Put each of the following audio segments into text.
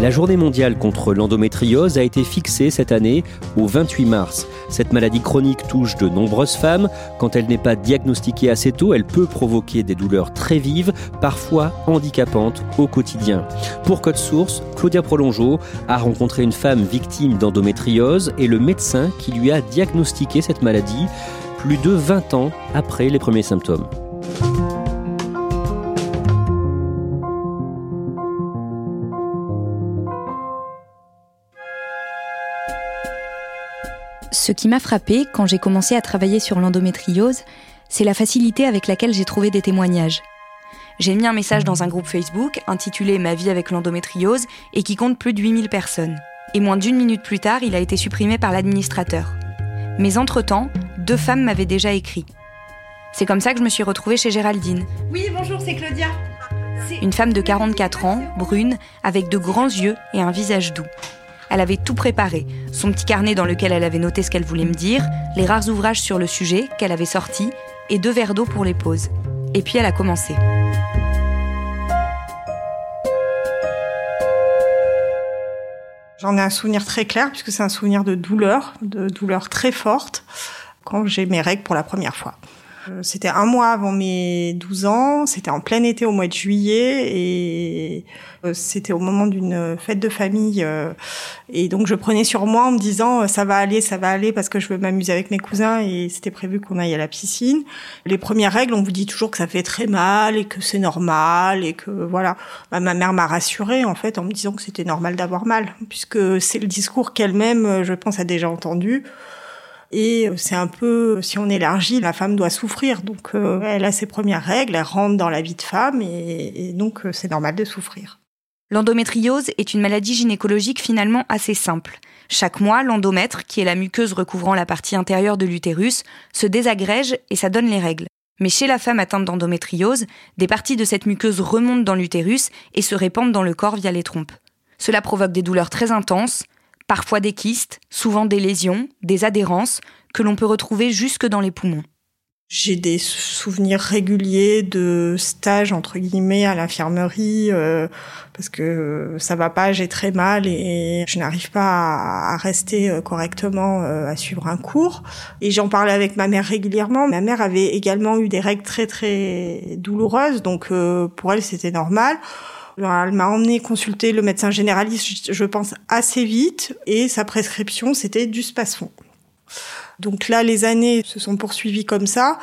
La journée mondiale contre l'endométriose a été fixée cette année au 28 mars. Cette maladie chronique touche de nombreuses femmes. Quand elle n'est pas diagnostiquée assez tôt, elle peut provoquer des douleurs très vives, parfois handicapantes au quotidien. Pour Code Source, Claudia Prolongeau a rencontré une femme victime d'endométriose et le médecin qui lui a diagnostiqué cette maladie plus de 20 ans après les premiers symptômes. Ce qui m'a frappé quand j'ai commencé à travailler sur l'endométriose, c'est la facilité avec laquelle j'ai trouvé des témoignages. J'ai mis un message dans un groupe Facebook intitulé Ma vie avec l'endométriose et qui compte plus de 8000 personnes. Et moins d'une minute plus tard, il a été supprimé par l'administrateur. Mais entre-temps, deux femmes m'avaient déjà écrit. C'est comme ça que je me suis retrouvée chez Géraldine. Oui, bonjour, c'est Claudia. Une femme de 44 ans, brune, avec de grands yeux et un visage doux. Elle avait tout préparé, son petit carnet dans lequel elle avait noté ce qu'elle voulait me dire, les rares ouvrages sur le sujet qu'elle avait sortis, et deux verres d'eau pour les pauses. Et puis elle a commencé. J'en ai un souvenir très clair puisque c'est un souvenir de douleur, de douleur très forte quand j'ai mes règles pour la première fois. Euh, C'était un mois avant mes 12 ans, c'était en plein été au mois de juillet et euh, c'était au moment d'une fête de famille euh, et donc je prenais sur moi en me disant ça va aller, ça va aller parce que je veux m'amuser avec mes cousins et c'était prévu qu'on aille à la piscine. Les premières règles, on vous dit toujours que ça fait très mal et que c'est normal et que voilà. Bah, ma mère m'a rassurée en fait en me disant que c'était normal d'avoir mal puisque c'est le discours qu'elle-même, je pense, a déjà entendu. Et c'est un peu, si on élargit, la femme doit souffrir. Donc, euh, elle a ses premières règles, elle rentre dans la vie de femme, et, donc euh, c'est normal de souffrir. L'endométriose est une maladie gynécologique finalement assez simple. Chaque mois, l'endomètre, qui est la muqueuse recouvrant la partie intérieure de l'utérus, se désagrège et ça donne les règles. Mais chez la femme atteinte d'endométriose, des parties de cette muqueuse remontent dans l'utérus et se répandent dans le corps via les trompes. Cela provoque des douleurs très intenses, parfois des kystes, souvent des lésions, des adhérences, que l'on peut retrouver jusque dans les poumons. J'ai des souvenirs réguliers de stages entre guillemets à l'infirmerie euh, parce que ça va pas, j'ai très mal et je n'arrive pas à, à rester euh, correctement euh, à suivre un cours. Et j'en parlais avec ma mère régulièrement. Ma mère avait également eu des règles très très douloureuses, donc euh, pour elle c'était normal. Elle m'a emmené consulter le médecin généraliste, je pense, assez vite, et sa prescription, c'était du spasfon. Donc là, les années se sont poursuivies comme ça.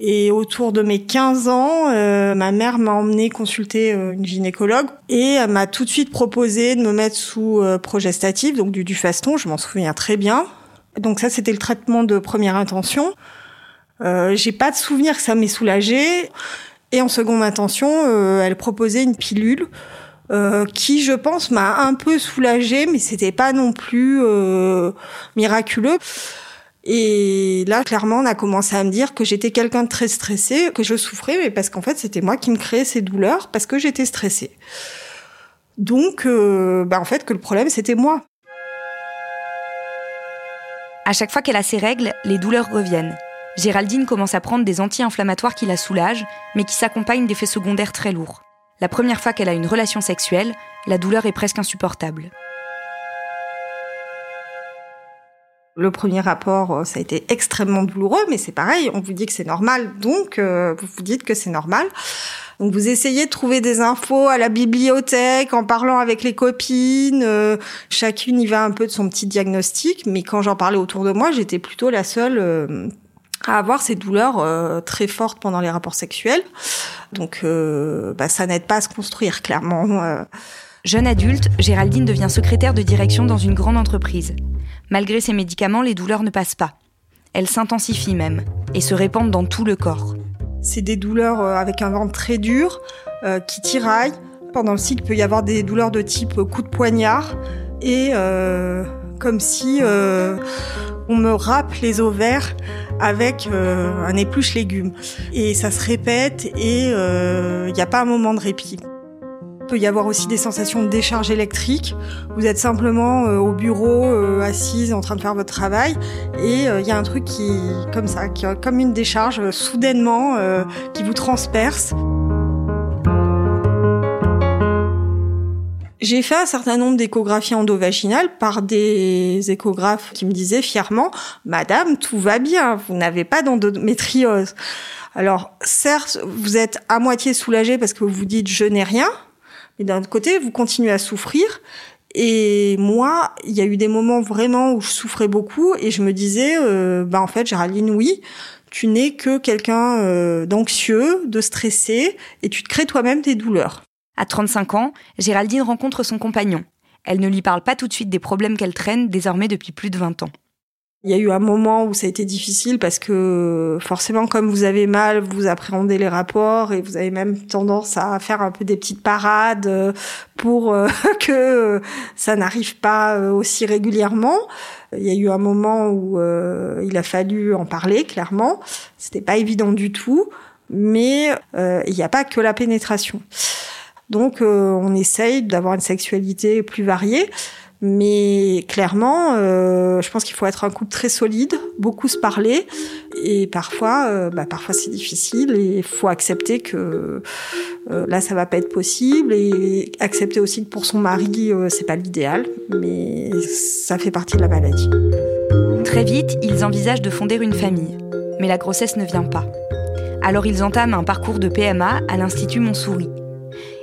Et autour de mes 15 ans, euh, ma mère m'a emmené consulter euh, une gynécologue et elle m'a tout de suite proposé de me mettre sous euh, progestatif, donc du Dufaston, je m'en souviens très bien. Donc ça, c'était le traitement de première intention. Euh, J'ai pas de souvenir que ça m'ait soulagée. Et en seconde intention, euh, elle proposait une pilule euh, qui, je pense, m'a un peu soulagée, mais c'était pas non plus euh, miraculeux. Et là, clairement, on a commencé à me dire que j'étais quelqu'un de très stressé, que je souffrais, mais parce qu'en fait, c'était moi qui me créais ces douleurs parce que j'étais stressée. Donc, euh, bah, en fait, que le problème, c'était moi. À chaque fois qu'elle a ses règles, les douleurs reviennent. Géraldine commence à prendre des anti-inflammatoires qui la soulagent, mais qui s'accompagnent d'effets secondaires très lourds. La première fois qu'elle a une relation sexuelle, la douleur est presque insupportable. Le premier rapport, euh, ça a été extrêmement douloureux, mais c'est pareil, on vous dit que c'est normal, donc euh, vous vous dites que c'est normal. Donc vous essayez de trouver des infos à la bibliothèque, en parlant avec les copines, euh, chacune y va un peu de son petit diagnostic, mais quand j'en parlais autour de moi, j'étais plutôt la seule à avoir ces douleurs très fortes pendant les rapports sexuels. Donc bah, ça n'aide pas à se construire, clairement. Jeune adulte, Géraldine devient secrétaire de direction dans une grande entreprise. Malgré ses médicaments, les douleurs ne passent pas. Elles s'intensifient même et se répandent dans tout le corps. C'est des douleurs euh, avec un ventre très dur, euh, qui tiraille. Pendant le cycle, il peut y avoir des douleurs de type coup de poignard et euh, comme si on me râpe les ovaires avec un épluche légumes. Et ça se répète et il n'y a pas un moment de répit. Il peut y avoir aussi des sensations de décharge électrique. Vous êtes simplement euh, au bureau, euh, assise, en train de faire votre travail, et il euh, y a un truc qui, comme ça, qui comme une décharge soudainement qui vous transperce. J'ai fait un certain nombre d'échographies endovaginales par des échographes qui me disaient fièrement Madame, tout va bien, vous n'avez pas d'endométriose. Alors, certes, vous êtes à moitié soulagée parce que vous vous dites je n'ai rien, mais d'un autre côté, vous continuez à souffrir. Et moi, il y a eu des moments vraiment où je souffrais beaucoup et je me disais, euh, bah en fait, Géraldine, oui, tu n'es que quelqu'un euh, d'anxieux, de stressé, et tu te crées toi-même des douleurs. À 35 ans, Géraldine rencontre son compagnon. Elle ne lui parle pas tout de suite des problèmes qu'elle traîne désormais depuis plus de 20 ans. Il y a eu un moment où ça a été difficile parce que forcément, comme vous avez mal, vous appréhendez les rapports et vous avez même tendance à faire un peu des petites parades euh, pour euh, que ça n'arrive pas euh, aussi régulièrement. Il y a eu un moment où il a fallu en parler clairement. C'était pas évident du tout, mais il n'y a pas que la pénétration. Donc, on essaye d'avoir une sexualité plus variée. Mais clairement, euh, je pense qu'il faut être un couple très solide, beaucoup se parler, et parfois, euh, bah, parfois c'est difficile, et il faut accepter que euh, là, ça va pas être possible, et accepter aussi que pour son mari, euh, c'est pas l'idéal, mais ça fait partie de la maladie. Très vite, ils envisagent de fonder une famille, mais la grossesse ne vient pas. Alors ils entament un parcours de PMA à l'Institut Montsouris.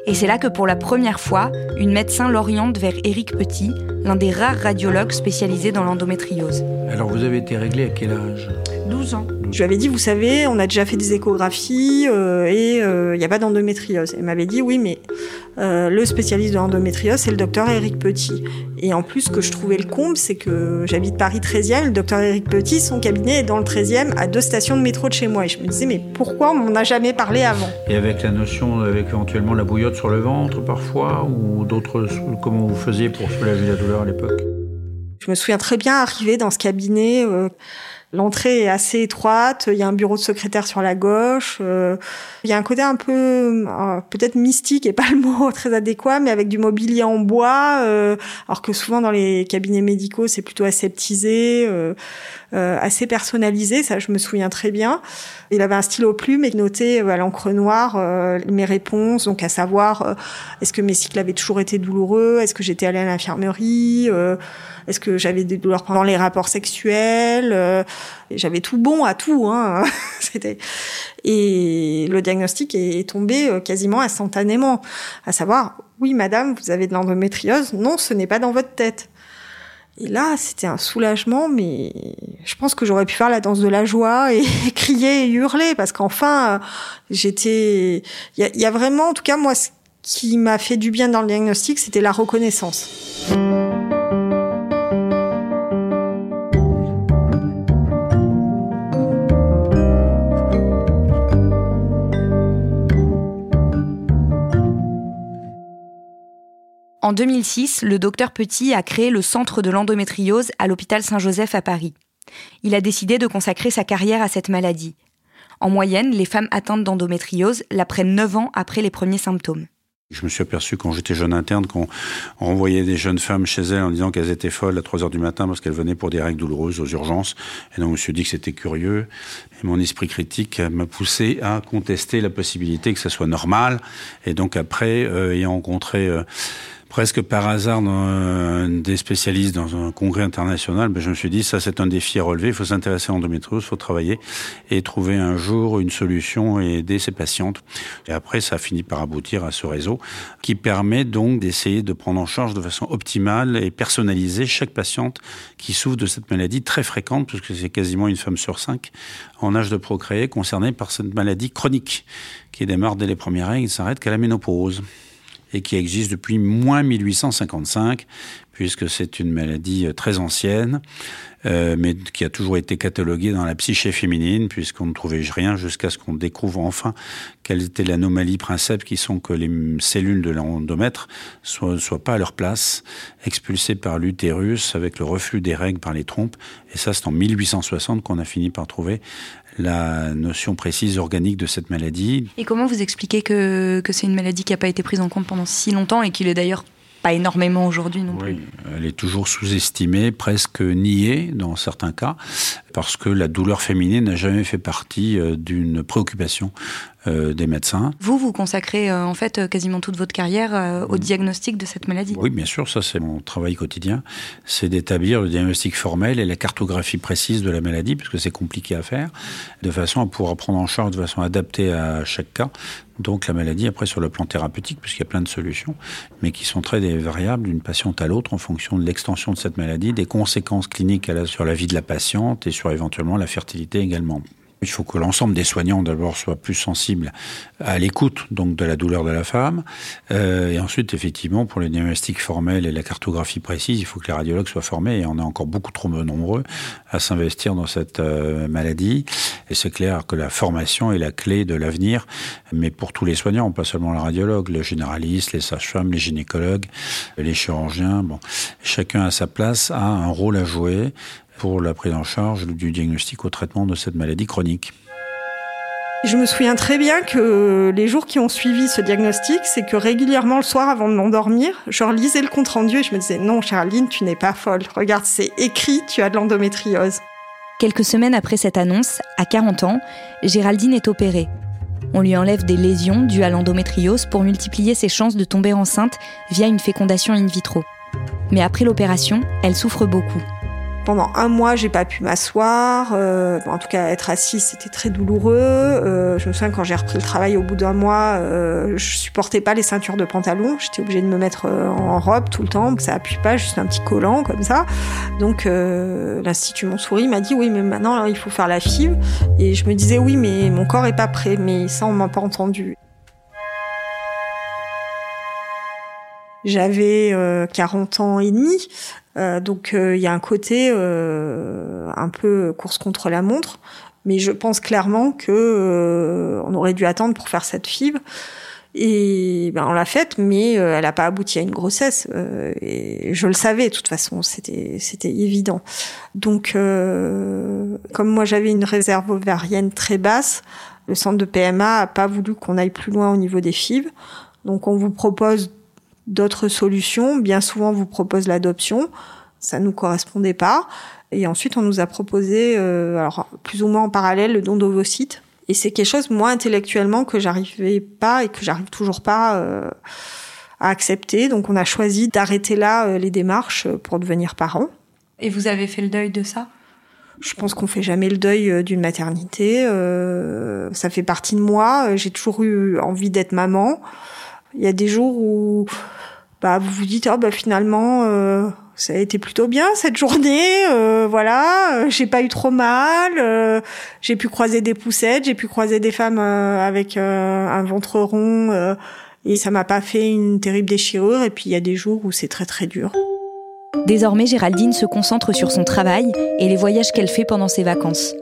Et c'est là que pour la première fois, une médecin l'oriente vers Éric Petit, l'un des rares radiologues spécialisés dans l'endométriose. Alors vous avez été réglé à quel âge? 12 ans. Je lui avais dit, vous savez, on a déjà fait des échographies euh, et il euh, n'y a pas d'endométriose. Elle m'avait dit, oui, mais euh, le spécialiste de l'endométriose, c'est le docteur Éric Petit. Et en plus, ce que je trouvais le comble, c'est que j'habite Paris 13e, le docteur Éric Petit, son cabinet est dans le 13e, à deux stations de métro de chez moi. Et je me disais, mais pourquoi on m'en a jamais parlé avant? Et avec la notion, avec éventuellement la bouillotte sur le ventre parfois, ou d'autres, comment vous faisiez pour soulager la douleur à l'époque? Je me souviens très bien arriver dans ce cabinet. L'entrée est assez étroite, il y a un bureau de secrétaire sur la gauche, euh, il y a un côté un peu euh, peut-être mystique et pas le mot très adéquat, mais avec du mobilier en bois, euh, alors que souvent dans les cabinets médicaux c'est plutôt aseptisé, assez personnalisé, ça je me souviens très bien. Il avait un stylo plume et notait à l'encre noire mes réponses, donc à savoir est-ce que mes cycles avaient toujours été douloureux, est-ce que j'étais allée à l'infirmerie, est-ce que j'avais des douleurs pendant les rapports sexuels j'avais tout bon à tout. Hein. C'était et le diagnostic est tombé euh, quasiment instantanément, à savoir oui madame, vous avez de l'endométriose. Non, ce n'est pas dans votre tête. Et là, c'était un soulagement, mais je pense que j'aurais pu faire la danse de la joie et crier et hurler, parce qu'enfin, j'étais... Il y a, vraiment, en tout cas, moi, ce qui m'a fait du bien dans le diagnostic, c'était la reconnaissance. En 2006, le docteur Petit a créé le centre de l'endométriose à l'hôpital Saint-Joseph à Paris. Il a décidé de consacrer sa carrière à cette maladie. En moyenne, les femmes atteintes d'endométriose l'apprennent 9 ans après les premiers symptômes. Je me suis aperçu quand j'étais jeune interne qu'on renvoyait des jeunes femmes chez elles en disant qu'elles étaient folles à 3 heures du matin parce qu'elles venaient pour des règles douloureuses aux urgences. Et donc je me suis dit que c'était curieux. Et mon esprit critique m'a poussé à contester la possibilité que ça soit normal. Et donc après, euh, ayant rencontré... Euh, presque par hasard dans des spécialistes dans un congrès international, ben, je me suis dit ça c'est un défi à relever, il faut s'intéresser à l'endométriose, il faut travailler et trouver un jour une solution et aider ces patientes. Et après ça a fini par aboutir à ce réseau qui permet donc d'essayer de prendre en charge de façon optimale et personnalisée chaque patiente qui souffre de cette maladie très fréquente, puisque c'est quasiment une femme sur cinq en âge de procréer concernée par cette maladie chronique qui démarre dès les premières règles. Et s'arrête qu'à la ménopause et qui existe depuis moins 1855, puisque c'est une maladie euh, très ancienne, euh, mais qui a toujours été cataloguée dans la psyché féminine, puisqu'on ne trouvait rien jusqu'à ce qu'on découvre enfin quelle était l'anomalie principe qui sont que les cellules de l'endomètre ne soient, pas à leur place, expulsées par l'utérus avec le reflux des règles par les trompes. Et ça, c'est en 1860 qu'on a fini par trouver la notion précise organique de cette maladie. Et comment vous expliquez que, que c'est une maladie qui n'a pas été prise en compte pendant si longtemps et qu'il est d'ailleurs pas énormément aujourd'hui non oui, Elle est toujours sous-estimée, presque niée dans certains cas, parce que la douleur féminine n'a jamais fait partie euh, d'une préoccupation euh, des médecins. Vous, vous consacrez euh, en fait quasiment toute votre carrière au diagnostic de cette maladie Oui, bien sûr, ça c'est mon travail quotidien. C'est d'établir le diagnostic formel et la cartographie précise de la maladie, puisque c'est compliqué à faire, de façon à pouvoir prendre en charge de façon adaptée à chaque cas. Donc la maladie, après sur le plan thérapeutique, puisqu'il y a plein de solutions, mais qui sont très variables d'une patiente à l'autre en fonction de l'extension de cette maladie, des conséquences cliniques sur la vie de la patiente et sur éventuellement la fertilité également. Il faut que l'ensemble des soignants d'abord soient plus sensibles à l'écoute donc de la douleur de la femme, euh, et ensuite effectivement pour les diagnostics formels et la cartographie précise, il faut que les radiologues soient formés et on est encore beaucoup trop nombreux à s'investir dans cette euh, maladie. Et c'est clair que la formation est la clé de l'avenir, mais pour tous les soignants, pas seulement les radiologues, les généralistes, les sages-femmes, les gynécologues, les chirurgiens. Bon, chacun à sa place a un rôle à jouer pour la prise en charge du diagnostic au traitement de cette maladie chronique. Je me souviens très bien que les jours qui ont suivi ce diagnostic, c'est que régulièrement le soir avant de m'endormir, je relisais le compte rendu et je me disais non Charline, tu n'es pas folle. Regarde, c'est écrit, tu as de l'endométriose. Quelques semaines après cette annonce, à 40 ans, Géraldine est opérée. On lui enlève des lésions dues à l'endométriose pour multiplier ses chances de tomber enceinte via une fécondation in vitro. Mais après l'opération, elle souffre beaucoup. Pendant un mois, j'ai pas pu m'asseoir. Euh, en tout cas, être assise, c'était très douloureux. Euh, je me souviens quand j'ai repris le travail au bout d'un mois, euh, je supportais pas les ceintures de pantalon. J'étais obligée de me mettre euh, en robe tout le temps. Ça appuie pas, juste un petit collant comme ça. Donc euh, l'institut Montsouris m'a dit oui, mais maintenant il faut faire la FIV. Et je me disais oui, mais mon corps est pas prêt. Mais ça, on m'a pas entendu. J'avais 40 ans et demi. Euh, donc euh, il y a un côté euh, un peu course contre la montre, mais je pense clairement que on aurait dû attendre pour faire cette fibre. Et ben, on l'a faite, mais elle n'a pas abouti à une grossesse. et je le savais, de toute façon, c'était c'était évident. Donc, comme moi j'avais une réserve ovarienne très basse, le centre de PMA a pas voulu qu'on aille plus loin au niveau des fibres. Donc, on vous propose d'autres solutions. Bien souvent, on vous propose l'adoption. Ça nous correspondait pas. Et ensuite, on nous a proposé, euh, alors plus ou moins en parallèle, le don d'ovocytes. Et c'est quelque chose, moi, intellectuellement, que j'arrivais pas et que j'arrive toujours pas euh, à accepter. Donc, on a choisi d'arrêter là euh, les démarches pour devenir parents. Et vous avez fait le deuil de ça? Je pense qu'on fait jamais le deuil d'une maternité. ça fait partie de moi. J'ai toujours eu envie d'être maman. Il y a des jours où bah, vous vous dites, oh, bah, finalement, euh, ça a été plutôt bien cette journée, euh, voilà, euh, j'ai pas eu trop mal, j'ai pu croiser des poussettes, j'ai pu croiser des femmes avec un ventre rond, et ça m'a pas fait une terrible déchirure, et puis il y a des jours où c'est très très dur. Désormais, Géraldine se concentre sur son travail et les voyages qu'elle fait pendant ses vacances.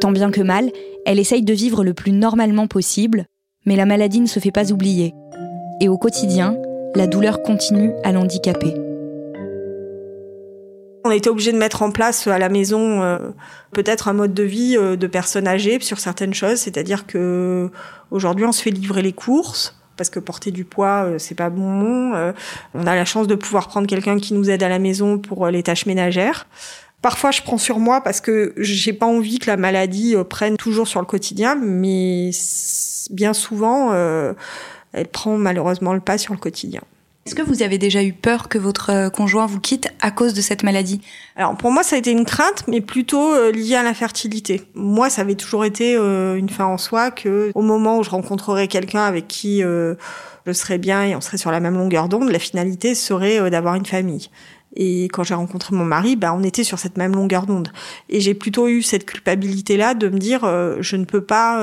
Tant bien que mal, elle essaye de vivre le plus normalement possible, mais la maladie ne se fait pas oublier. Et au quotidien, la douleur continue à l'handicaper. On a obligé de mettre en place à la maison euh, peut-être un mode de vie euh, de personnes âgées sur certaines choses, c'est-à-dire que aujourd'hui on se fait livrer les courses parce que porter du poids euh, c'est pas bon. on a la chance de pouvoir prendre quelqu'un qui nous aide à la maison pour les tâches ménagères. Parfois, je prends sur moi parce que j'ai pas envie que la maladie prenne toujours sur le quotidien, mais bien souvent, elle prend malheureusement le pas sur le quotidien. Est-ce que vous avez déjà eu peur que votre euh, conjoint vous quitte à cause de cette maladie? Alors pour moi, ça a été une crainte, mais plutôt euh, liée à l'infertilité. Moi, ça avait toujours été euh, une fin en soi que au moment où je rencontrerais quelqu'un avec qui je serais bien et on serait sur la même longueur d'onde, la finalité serait d'avoir une famille. Et quand j'ai rencontré mon mari, bah, on était sur cette même longueur d'onde. Et j'ai plutôt eu cette culpabilité-là de me dire, je ne peux pas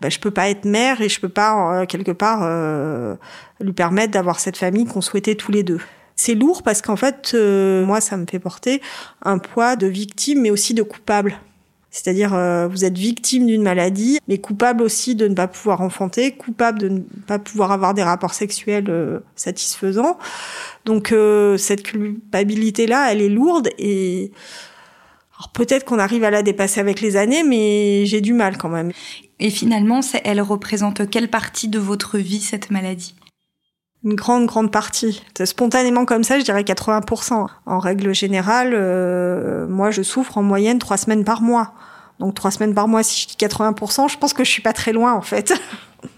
bah, je peux pas être mère et je peux pas euh, quelque part euh, lui permettre d'avoir cette famille qu'on souhaitait tous les deux. C'est lourd parce qu'en fait, euh, moi, ça me fait porter un poids de victime, mais aussi de coupable. C'est-à-dire, vous êtes victime d'une maladie, mais coupable aussi de ne pas pouvoir enfanter, coupable de ne pas pouvoir avoir des rapports sexuels satisfaisants. Donc, cette culpabilité-là, elle est lourde et alors peut-être qu'on arrive à la dépasser avec les années, mais j'ai du mal quand même. Et finalement, elle représente quelle partie de votre vie, cette maladie? Une grande, grande partie. Spontanément comme ça, je dirais 80%. En règle générale, euh, moi, je souffre en moyenne trois semaines par mois. Donc trois semaines par mois, si je dis 80%, je pense que je suis pas très loin en fait.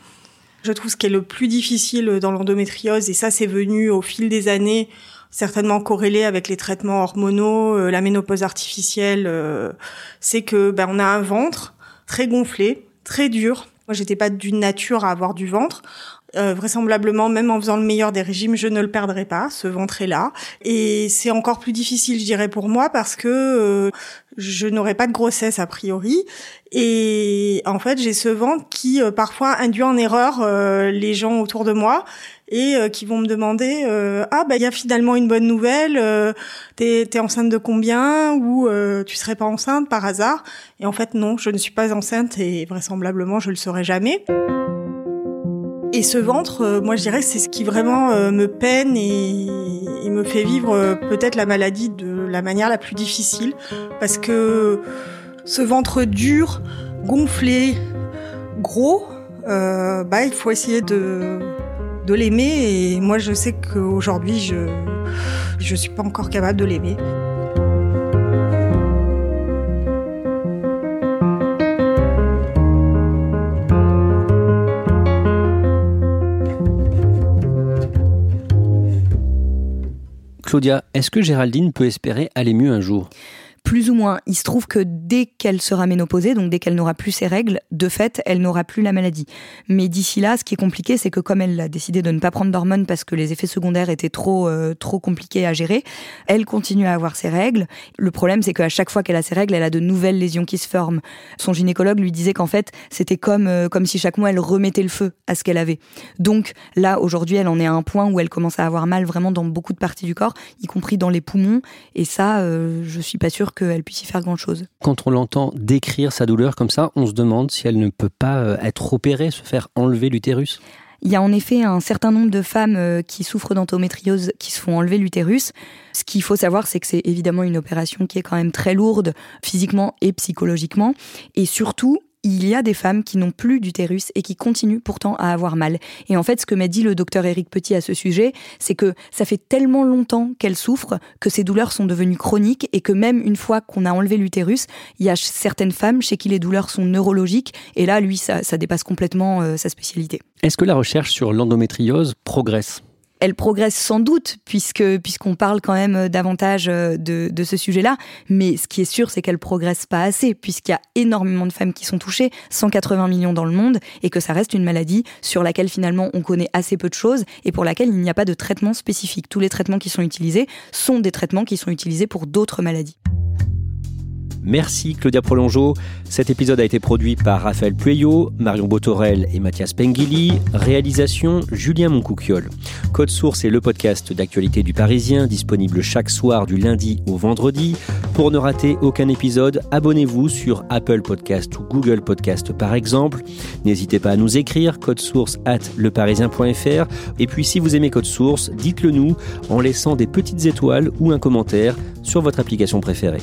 je trouve ce qui est le plus difficile dans l'endométriose, et ça c'est venu au fil des années, certainement corrélé avec les traitements hormonaux, euh, la ménopause artificielle, euh, c'est que ben, on a un ventre très gonflé, très dur. Moi, j'étais pas d'une nature à avoir du ventre. Euh, vraisemblablement, même en faisant le meilleur des régimes, je ne le perdrai pas. Ce ventre est là, et c'est encore plus difficile, je dirais, pour moi parce que euh, je n'aurai pas de grossesse a priori, et en fait, j'ai ce ventre qui euh, parfois induit en erreur les gens autour de moi et euh, qui vont me demander euh, ah bah il y a finalement une bonne nouvelle euh, t'es es enceinte de combien ou tu serais pas enceinte par hasard? Et en fait non je ne suis pas enceinte et vraisemblablement je le serai jamais. Et ce ventre, moi je dirais c'est ce qui vraiment me peine et, et me fait vivre peut-être la maladie de la manière la plus difficile. Parce que ce ventre dur, gonflé, gros, bah il faut essayer de de l'aimer et moi je sais qu'aujourd'hui je je suis pas encore capable de l'aimer. Claudia, est-ce que Géraldine peut espérer aller mieux un jour? Plus ou moins. Il se trouve que dès qu'elle sera ménopausée, donc dès qu'elle n'aura plus ses règles, de fait, elle n'aura plus la maladie. Mais d'ici là, ce qui est compliqué, c'est que comme elle a décidé de ne pas prendre d'hormones parce que les effets secondaires étaient trop euh, trop compliqués à gérer, elle continue à avoir ses règles. Le problème, c'est qu'à chaque fois qu'elle a ses règles, elle a de nouvelles lésions qui se forment. Son gynécologue lui disait qu'en fait, c'était comme euh, comme si chaque mois elle remettait le feu à ce qu'elle avait. Donc là, aujourd'hui, elle en est à un point où elle commence à avoir mal vraiment dans beaucoup de parties du corps, y compris dans les poumons. Et ça, euh, je suis pas sûre qu'elle puisse y faire grand-chose. Quand on l'entend décrire sa douleur comme ça, on se demande si elle ne peut pas euh, être opérée, se faire enlever l'utérus il y a en effet un certain nombre de femmes euh, qui souffrent d'endométriose qui se font enlever l'utérus. Ce qu'il faut savoir, c'est que c'est évidemment une opération qui est quand même très lourde physiquement et psychologiquement. Et surtout, il y a des femmes qui n'ont plus d'utérus et qui continuent pourtant à avoir mal. Et en fait, ce que m'a dit le docteur Éric Petit à ce sujet, c'est que ça fait tellement longtemps qu'elle souffre que ces douleurs sont devenues chroniques et que même une fois qu'on a enlevé l'utérus, il y a certaines femmes chez qui les douleurs sont neurologiques et là, lui, ça, dépasse complètement euh, sa spécialité. Est-ce que la recherche sur l'endométriose progresse? Elle progresse sans doute puisque puisqu'on parle quand même euh, davantage euh, de, de ce sujet-là. Mais ce qui est sûr, c'est qu'elle progresse pas assez puisqu'il y a énormément de femmes qui sont touchées, 180 millions dans le monde, et que ça reste une maladie sur laquelle finalement on connaît assez peu de choses et pour laquelle il n'y a pas de traitement spécifique. Tous les traitements qui sont utilisés sont des traitements qui sont utilisés pour d'autres maladies. Merci Claudia Prolongeau. Cet épisode a été produit par Raphaël Pueyo, Marion Botorel et Mathias Pengili. Réalisation Julien Moncouquiol. Code Source est le podcast d'actualité du Parisien, disponible chaque soir du lundi au vendredi. Pour ne rater aucun épisode, abonnez-vous sur Apple Podcast ou Google Podcast par exemple. N'hésitez pas à nous écrire code source at leparisien.fr. Et puis si vous aimez Code Source, dites-le nous en laissant des petites étoiles ou un commentaire sur votre application préférée.